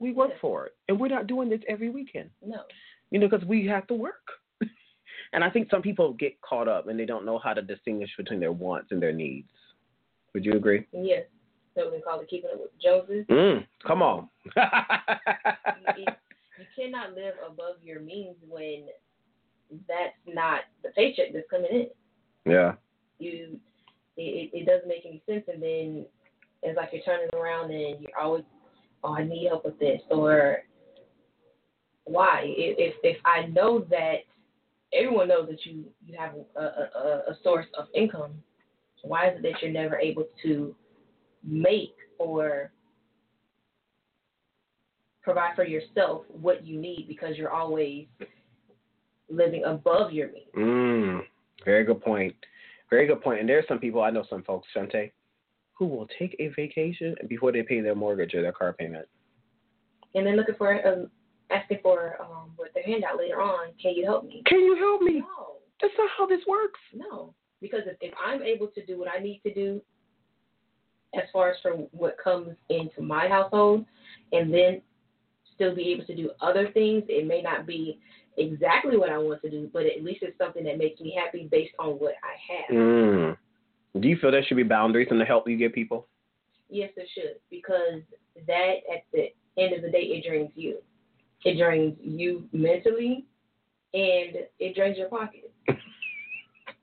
We work Yes. for it, and we're not doing this every weekend No. you know, because we have to work. (laughs) and I think some people get caught up and they don't know how to distinguish between their wants and their needs. Would you agree? Yes. So we call it keeping it with Joseph. Mm, come on. you, you cannot live above your means when that's not the paycheck that's coming in. yeah. You, it, it doesn't make any sense, and then it's like you're turning around and you're always, oh, I need help with this, or why? If if, if I know that everyone knows that you you have a, a, a source of income, why is it that you're never able to make or provide for yourself what you need because you're always living above your means. Mm, very good point. Very good point. And there's some people, I know some folks, Shontea, who will take a vacation before they pay their mortgage or their car payment. And then looking for, um, asking for um, with their handout later on, can you help me? Can you help me? No, That's not how this works. no. Because if, if I'm able to do what I need to do as far as for what comes into my household and then still be able to do other things, it may not be exactly what I want to do, but at least it's something that makes me happy based on what I have. Mm. Do you feel there should be boundaries in the help you give people? Yes, it should, because that at the end of the day, it drains you. It drains you mentally, and it drains your pocket. It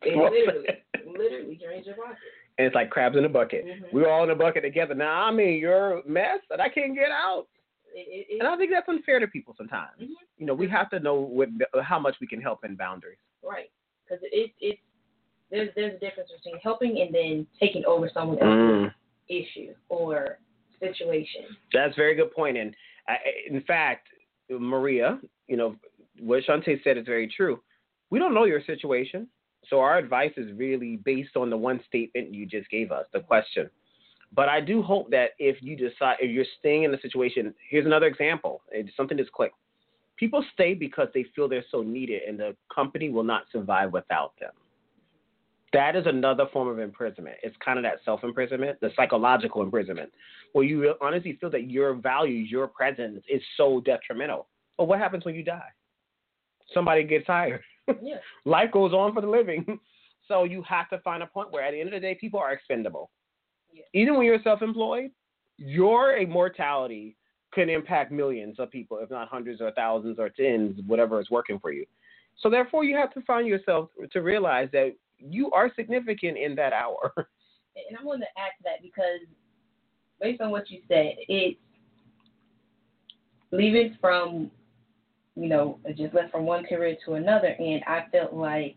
(laughs) literally, literally drains your pocket. And it's like crabs in a bucket. Mhm. We're all in a bucket together. Now I'm in your mess and I can't get out. It, it, And I think that's unfair to people sometimes. Mhm. You know, we have to know what, how much we can help in boundaries. right, because it, it, there's there's a difference between helping and then taking over someone else's Mm, issue or situation. that's a very good point. And I, in fact, Maria, you know, what Shontea said is very true. We don't know your situation. So our advice is really based on the one statement you just gave us, the question. But I do hope that if you decide, if you're staying in the situation, here's another example. It's something that's quick. People stay because they feel they're so needed and the company will not survive without them. That is another form of imprisonment. It's kind of that self imprisonment, the psychological imprisonment, where you honestly feel that your values, your presence is so detrimental. But what happens when you die? Somebody gets hired Yeah, (laughs) life goes on for the living. (laughs) So you have to find a point where at the end of the day, people are expendable. Yeah. Even when you're self employed, your immortality can impact millions of people, if not hundreds or thousands or tens, whatever is working for you. So therefore, you have to find yourself to realize that you are significant in that hour. (laughs) and I want to add to that because based on what you said, it's leaving from, you know, I just left from one career to another, and I felt like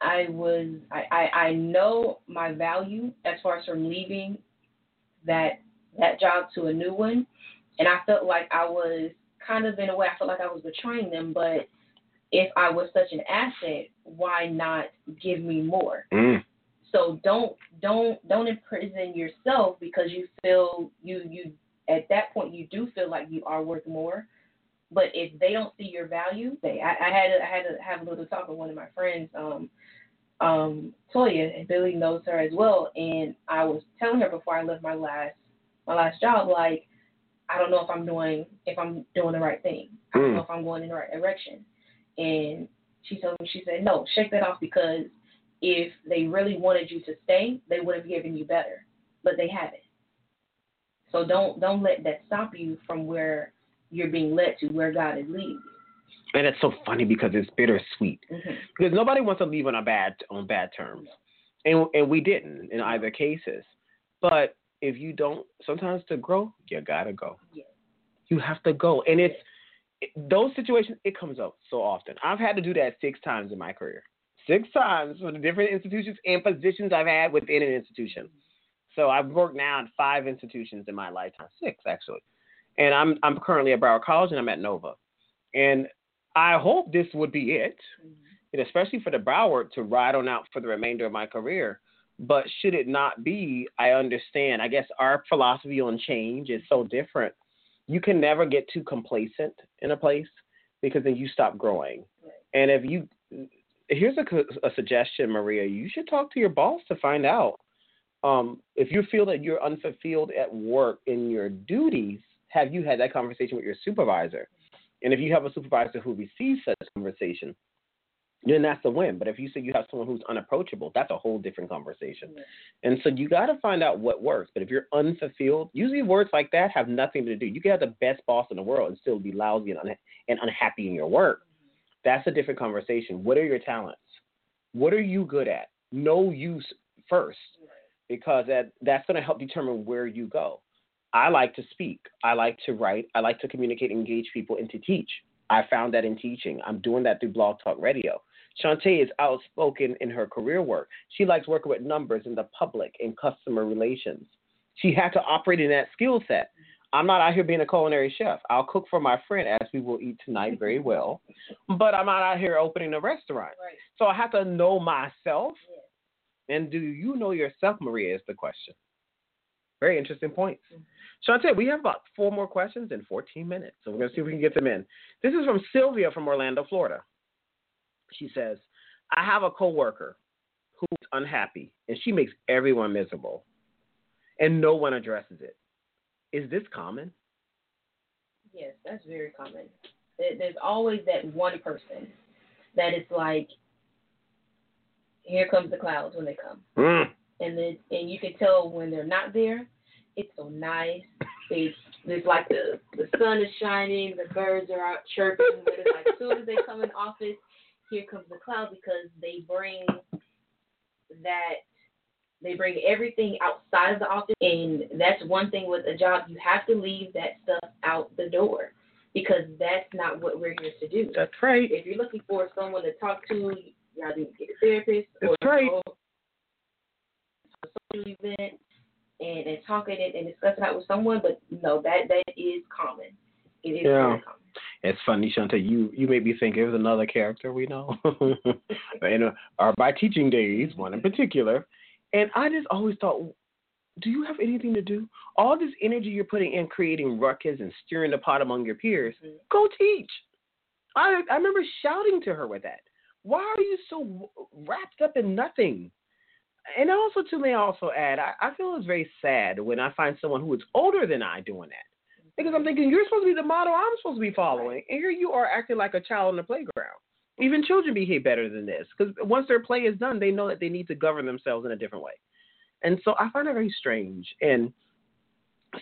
I was, I, I, I know my value as far as from leaving that that job to a new one, and I felt like I was kind of in a way, I felt like I was betraying them, but if I was such an asset, why not give me more? Mm. So don't don't don't imprison yourself because you feel you you at that point you do feel like you are worth more. But if they don't see your value, they I, I had to, I had to have a little talk with one of my friends, um, um, Toya, and Billy knows her as well. And I was telling her before I left my last my last job, like I don't know if I'm doing if I'm doing the right thing. I don't Mm. know if I'm going in the right direction. And she told me she said, No, shake that off because if they really wanted you to stay, they would have given you better. But they haven't. So don't don't let that stop you from where you're being led to, where God is leading you. And it's so funny because it's bittersweet. Mhm. Because nobody wants to leave on a bad on bad terms. And and we didn't in either cases. But if you don't sometimes to grow, you gotta go. You have to go. And it's it, those situations it comes up so often. I've had to do that six times in my career. Six times for the different institutions and positions I've had within an institution. So I've worked now in five institutions in my lifetime, six actually. And I'm I'm currently at Broward College and I'm at Nova. And I hope this would be it, Mhm. and especially for the Broward to ride on out for the remainder of my career. But should it not be, I understand. I guess our philosophy on change is so different. You can never get too complacent in a place because then you stop growing. Right. And if you, here's a, a suggestion, Maria, you should talk to your boss to find out um, if you feel that you're unfulfilled at work in your duties. Have you had that conversation with your supervisor? And if you have a supervisor who receives such conversation, then that's a win. But if you say you have someone who's unapproachable, that's a whole different conversation. Yeah. And so you got to find out what works. But if you're unfulfilled, usually words like that have nothing to do. You can have the best boss in the world and still be lousy and, un- and unhappy in your work. That's a different conversation. What are your talents? What are you good at? Know you first because that, that's going to help determine where you go. I like to speak. I like to write. I like to communicate, engage people, and to teach. I found that in teaching. I'm doing that through Blog Talk Radio. Shontea is outspoken in her career work. She likes working with numbers in the public and customer relations. She had to operate in that skill set. I'm not out here being a culinary chef. I'll cook for my friend, as we will eat tonight very (laughs) well, but I'm not out here opening a restaurant. Right. So I have to know myself. And do you know yourself, Maria, is the question. Very interesting points. Shontea, we have about four more questions in 14 minutes, so we're going to see if we can get them in. This is from Sylvia from Orlando, Florida. She says, I have a coworker who's unhappy, and she makes everyone miserable, and no one addresses it. Is this common? Yes, that's very common. There's always that one person that is like, here comes the clouds when they come, Mm. And then and you can tell when they're not there. It's so nice. They, it's like the the sun is shining, the birds are out chirping, but it's like as soon as they come in office, here comes the cloud because they bring that they bring everything outside of the office and that's one thing with a job you have to leave that stuff out the door because that's not what we're here to do That's right. if you're looking for someone to talk to you either need to get a therapist or That's right. go to a social event and, and talk it and discussing it with someone but no that that is common it is Yeah. very common It's funny, Shontea. You you made me think it was another character we know, (laughs) in uh, our by teaching days, one in particular, and I just always thought, do you have anything to do? All this energy you're putting in creating ruckus and stirring the pot among your peers, Mhm. go teach. I I remember shouting to her with that. Why are you so wrapped up in nothing? And also, to me, also add, I, I feel it's very sad when I find someone who is older than I doing that. Because I'm thinking you're supposed to be the model I'm supposed to be following, and here you are acting like a child on the playground. Even children behave better than this because once their play is done, they know that they need to govern themselves in a different way. And so I find it very strange. And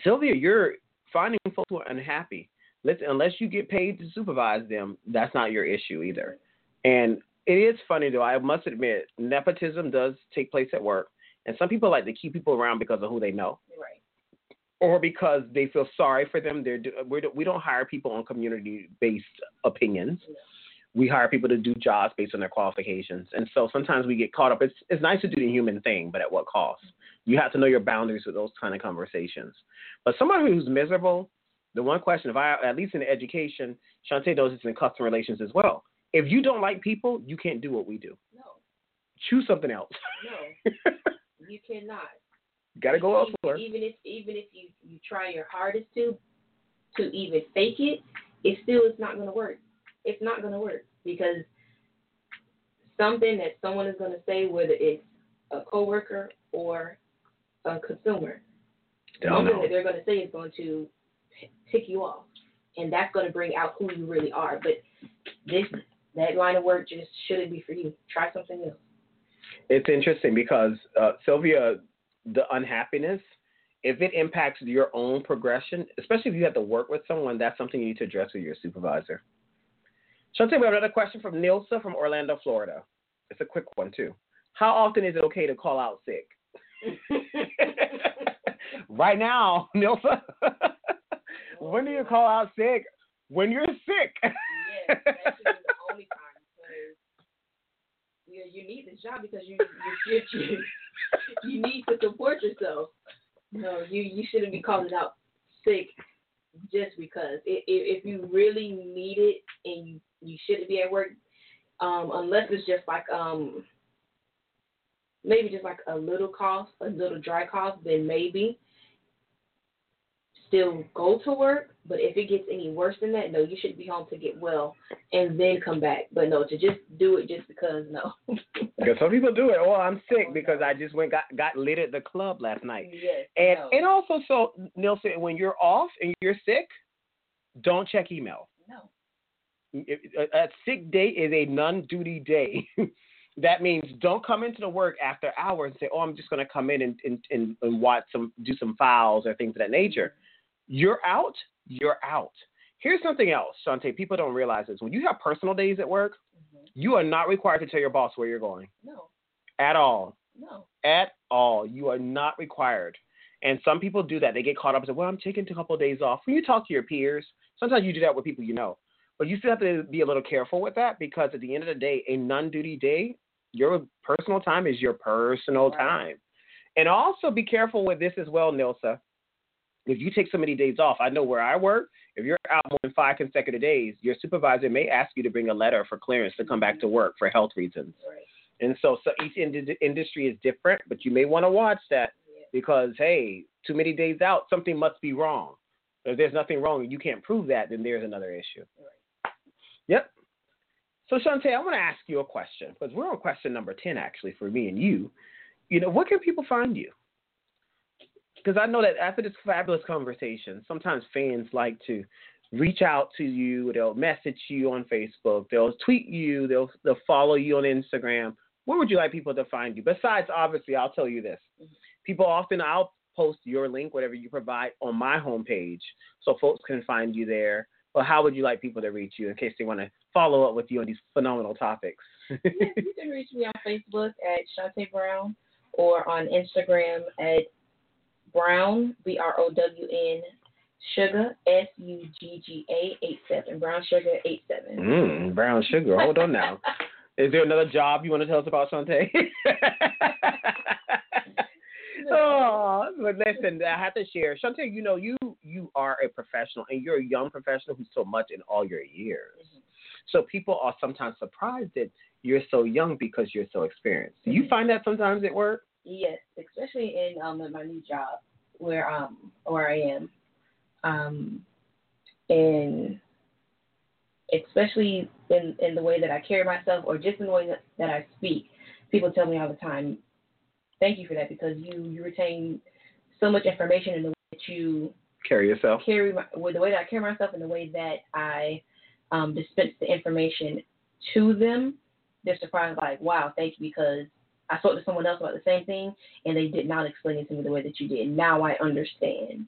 Sylvia, you're finding folks who are unhappy. Listen, unless you get paid to supervise them, that's not your issue either. And it is funny though. I must admit, nepotism does take place at work, and some people like to keep people around because of who they know right or because they feel sorry for them. They're we're, we don't hire people on community-based opinions. We hire people to do jobs based on their qualifications, and so sometimes we get caught up. It's it's nice to do the human thing, but at what cost? You have to know your boundaries with those kind of conversations. But somebody who's miserable, the one question, if I at least in education, Shontea knows it's in customer relations as well. If you don't like people, you can't do what we do. no Choose something else. no (laughs) you cannot Got to go elsewhere. Even if even if you you try your hardest to to even fake it, it still is not going to work. It's not going to work because something that someone is going to say, whether it's a coworker or a consumer, Don't something that they're going to say is going to tick you off, and that's going to bring out who you really are. But this that line of work just shouldn't be for you. Try something else. It's interesting because uh, Sylvia, the unhappiness, if it impacts your own progression, especially if you have to work with someone, that's something you need to address with your supervisor. Shontea, we have another question from Nilsa from Orlando, Florida. It's a quick one too. How often is it okay to call out sick? (laughs) right now, Nilsa. (laughs) when do you call out sick? When you're sick. yes, that should be the only time because you, need this job because you you, (laughs) you you need to support yourself. No, you you shouldn't be calling out sick just because. If, if you really need it and you you shouldn't be at work, um, unless it's just like um maybe just like a little cough, a little dry cough, then maybe still go to work. But if it gets any worse than that, no, you should be home to get well and then come back. But no, to just do it just because, no. (laughs) because some people do it. Oh, I'm sick because I just went got got lit at the club last night. Yes. And no. and also, so Nilsa, when you're off and you're sick, don't check email. no. A, a sick day is a non-duty day. (laughs) that means don't come into the work after hours and say, "Oh, I'm just going to come in and, and, and, and watch some, do some files or things of that nature." You're out. You're out. Here's something else, Shontea. People don't realize this. When you have personal days at work, Mhm. you are not required to tell your boss where you're going No. at all. No. At all. You are not required. And some people do that. They get caught up and say, well, I'm taking a couple of days off. When you talk to your peers, sometimes you do that with people you know. But you still have to be a little careful with that because at the end of the day, a non duty day, your personal time is your personal Right. time. And also be careful with this as well, Nilsa. If you take so many days off, I know where I work, if you're out more than five consecutive days, your supervisor may ask you to bring a letter for clearance to come back to work for health reasons. Right. And so, so each ind- industry is different, but you may want to watch that because hey, too many days out, something must be wrong. If there's nothing wrong and you can't prove that, then there's another issue. Yep. So Shontea, I want to ask you a question because we're on question number ten actually for me and you. You know, what can people find you? Because I know that after this fabulous conversation, sometimes fans like to reach out to you. They'll message you on Facebook. They'll tweet you. They'll they'll follow you on Instagram. Where would you like people to find you? Besides, obviously, I'll tell you this. Mm-hmm. People often I'll post your link, whatever you provide, on my homepage, so folks can find you there. But how would you like people to reach you in case they want to follow up with you on these phenomenal topics? Yeah, you can reach me on Facebook at Shontea Brown or on Instagram at Brown B R O W N Sugar S U G G A eight seven Brown Sugar eight seven. mm, brown sugar. Hold on now. (laughs) Is there another job you want to tell us about, Shontea? (laughs) oh, but listen, I have to share. Shontea, you know, you you are a professional and you're a young professional who's so much in all your years. So people are sometimes surprised that you're so young because you're so experienced. Do you find that sometimes at work? Yes, especially in um in my new job where um where I am, um, and especially in in the way that I carry myself or just in the way that, that I speak, people tell me all the time, "Thank you for that," because you you retain so much information in the way that you Carry yourself. carry my, with the way that I carry myself and the way that I um, dispense the information to them, they're surprised, like, wow, thank you, because I spoke to someone else about the same thing and they did not explain it to me the way that you did. Now I understand.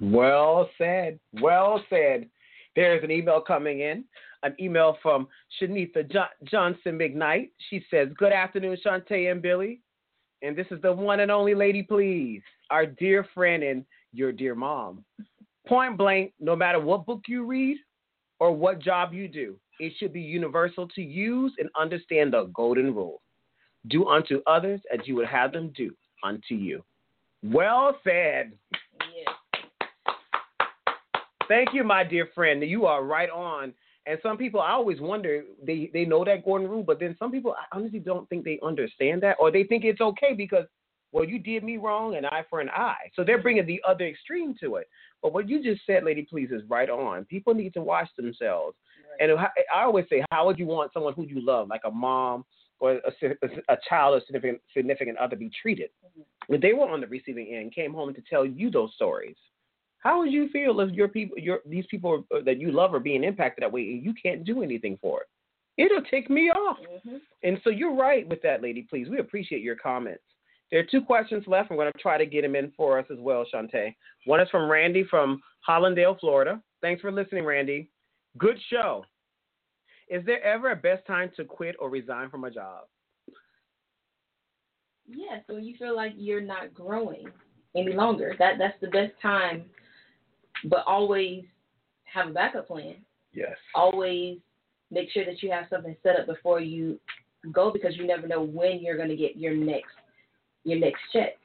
Well said. Well said. There's an email coming in, an email from Shanitha jo- Johnson McKnight. She says, Good afternoon, Shontea and Billy. And this is the one and only lady, please, our dear friend and your dear mom. Point blank, no matter what book you read or what job you do, it should be universal to use and understand the golden rule do unto others as you would have them do unto you. Well said. Yes. Thank you, my dear friend. You are right on. And some people, I always wonder, they, they know that golden rule, but then some people, I honestly don't think they understand that, or they think it's okay because, well, you did me wrong, an eye for an eye. So they're bringing the other extreme to it. But what you just said, Lady Please, is right on. People need to watch themselves. And I always say, how would you want someone who you love, like a mom or a, a child or significant, significant other, be treated? When they were on the receiving end, came home to tell you those stories, how would you feel if your people, your these people that you love are being impacted that way and you can't do anything for it? It'll tick me off. hmm And so you're right with that, lady. Please, we appreciate your comments. There are two questions left. I'm going to try to get them in for us as well, Shontea. One is from Randy from Hallandale, Florida. Thanks for listening, Randy. Good show. Is there ever a best time to quit or resign from a job? Yeah, so you feel like you're not growing any longer. That that's the best time. But always have a backup plan. Yes. Always make sure that you have something set up before you go because you never know when you're going to get your next your next check.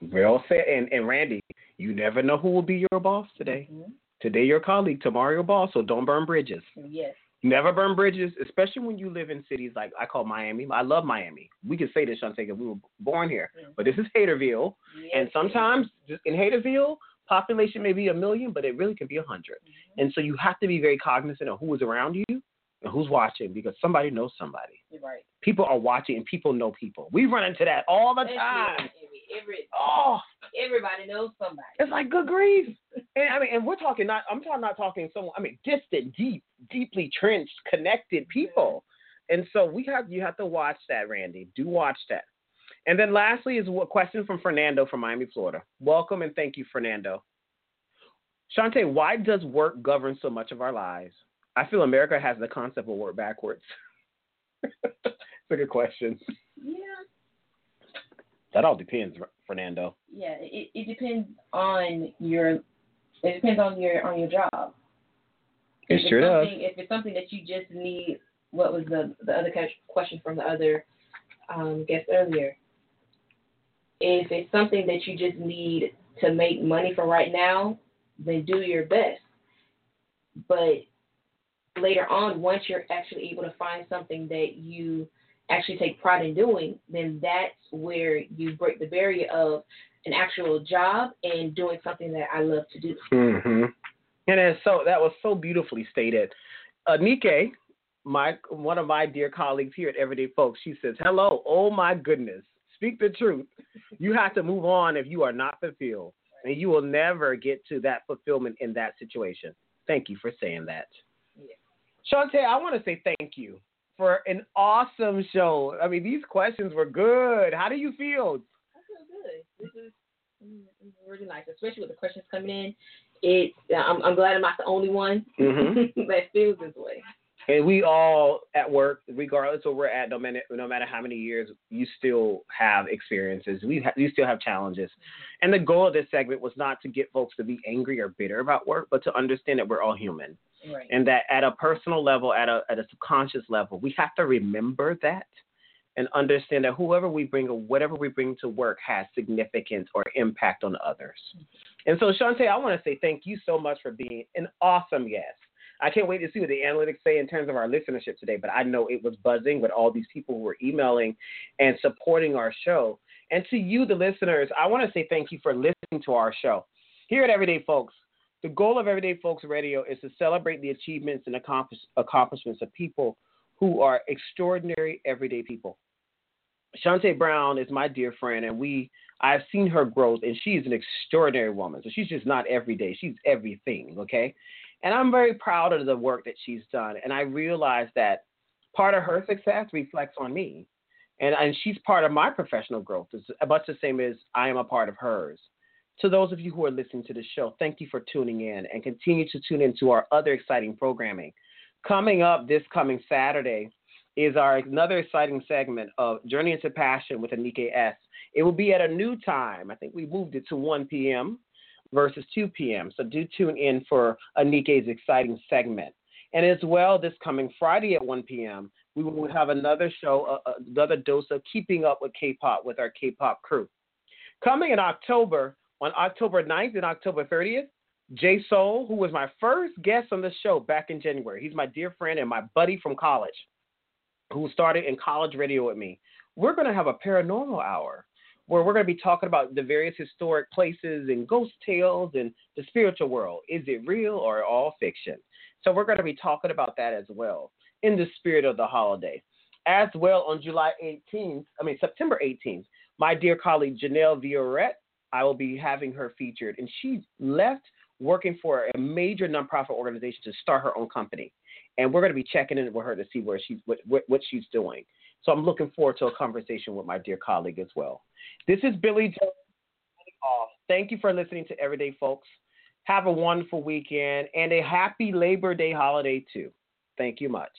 Well said. And and Randy, you never know who will be your boss today. Mm-hmm. Today your colleague, tomorrow your boss. So don't burn bridges. Yes. Never burn bridges, especially when you live in cities like I call Miami. I love Miami. We can say this, Shontea, because we were born here. Mhm. But this is Haterville. Yes, and sometimes just in Haterville, population may be a million, but it really can be a 100 And so you have to be very cognizant of who is around you and who's watching because somebody knows somebody. Right. People are watching and people know people. We run into that all the Every, time. every, every, Oh, everybody knows somebody. it's like good grief. (laughs) And I mean, and we're talking not. I'm talking not talking someone. I mean, distant, deep, deeply trenched, connected mm-hmm. people. And so we have you have to watch that, Randy. Do watch that. And then lastly is a question from Fernando from Miami, Florida. Welcome and thank you, Fernando. Shontea, why does work govern so much of our lives? I feel America has the concept of work backwards. (laughs) it's a good question. That all depends, Fernando. Yeah. It, it depends on your. It depends on your on your job. It If it's sure does. If it's something that you just need, what was the the other question from the other um, guest earlier? If it's something that you just need to make money for right now, then do your best. But later on, once you're actually able to find something that you actually take pride in doing, then that's where you break the barrier of an actual job and doing something that I love to do. Mm-hmm. And then so that was so beautifully stated. Uh, Nike, my one of my dear colleagues here at Everyday Folks, she says, "Hello, oh my goodness, speak the truth. You have to move on if you are not fulfilled, and you will never get to that fulfillment in that situation." Thank you for saying that. Yeah. Shontea, I want to say thank you for an awesome show. I mean, these questions were good. How do you feel? I feel good. This is, this is really nice, especially with the questions coming in. It, I'm, I'm glad I'm not the only one Mhm. (laughs) that feels this way. And we all at work, regardless of where we're at, no matter no matter how many years, you still have experiences. We ha- you still have challenges. And the goal of this segment was not to get folks to be angry or bitter about work, but to understand that we're all human, Right. and that at a personal level, at a at a subconscious level, we have to remember that and understand that whoever we bring or whatever we bring to work has significance or impact on others. Mm-hmm. And so, Shontea, I want to say thank you so much for being an awesome guest. I can't wait to see what the analytics say in terms of our listenership today, but I know it was buzzing with all these people who were emailing and supporting our show. And to you, the listeners, I want to say thank you for listening to our show. Here at Everyday Folks, the goal of Everyday Folks Radio is to celebrate the achievements and accomplish- accomplishments of people who are extraordinary everyday people. Shontea Brown is my dear friend, and we I've seen her growth, and she's an extraordinary woman. So she's just not everyday; she's everything. Okay, and I'm very proud of the work that she's done, and I realize that part of her success reflects on me, and and she's part of my professional growth. It's much the same as I am a part of hers. To those of you who are listening to the show, thank you for tuning in, and continue to tune into our other exciting programming. Coming up this coming Saturday is our another exciting segment of Journey into Passion with Anike S. It will be at a new time. I think we moved it to 1 p.m. versus 2 p.m. So do tune in for Anike's exciting segment. And as well, this coming Friday at 1 p.m., we will have another show, uh, uh, another dose of Keeping Up with K-pop with our K-pop crew. Coming in October, on October 9th and October 30th, Jay Soul, who was my first guest on the show back in January. He's my dear friend and my buddy from college who started in college radio with me. We're going to have a paranormal hour where we're going to be talking about the various historic places and ghost tales and the spiritual world. Is it real or all fiction? So we're going to be talking about that as well in the spirit of the holiday. As well on July 18th, I mean September 18th, my dear colleague Janelle Viorette, I will be having her featured, and she left working for a major nonprofit organization to start her own company and we're going to be checking in with her to see where she's what, what, what she's doing. So I'm looking forward to a conversation with my dear colleague as well. This is Billy Jones. Thank you for listening to Everyday Folks. Have a wonderful weekend and a happy Labor Day holiday, too. Thank you much.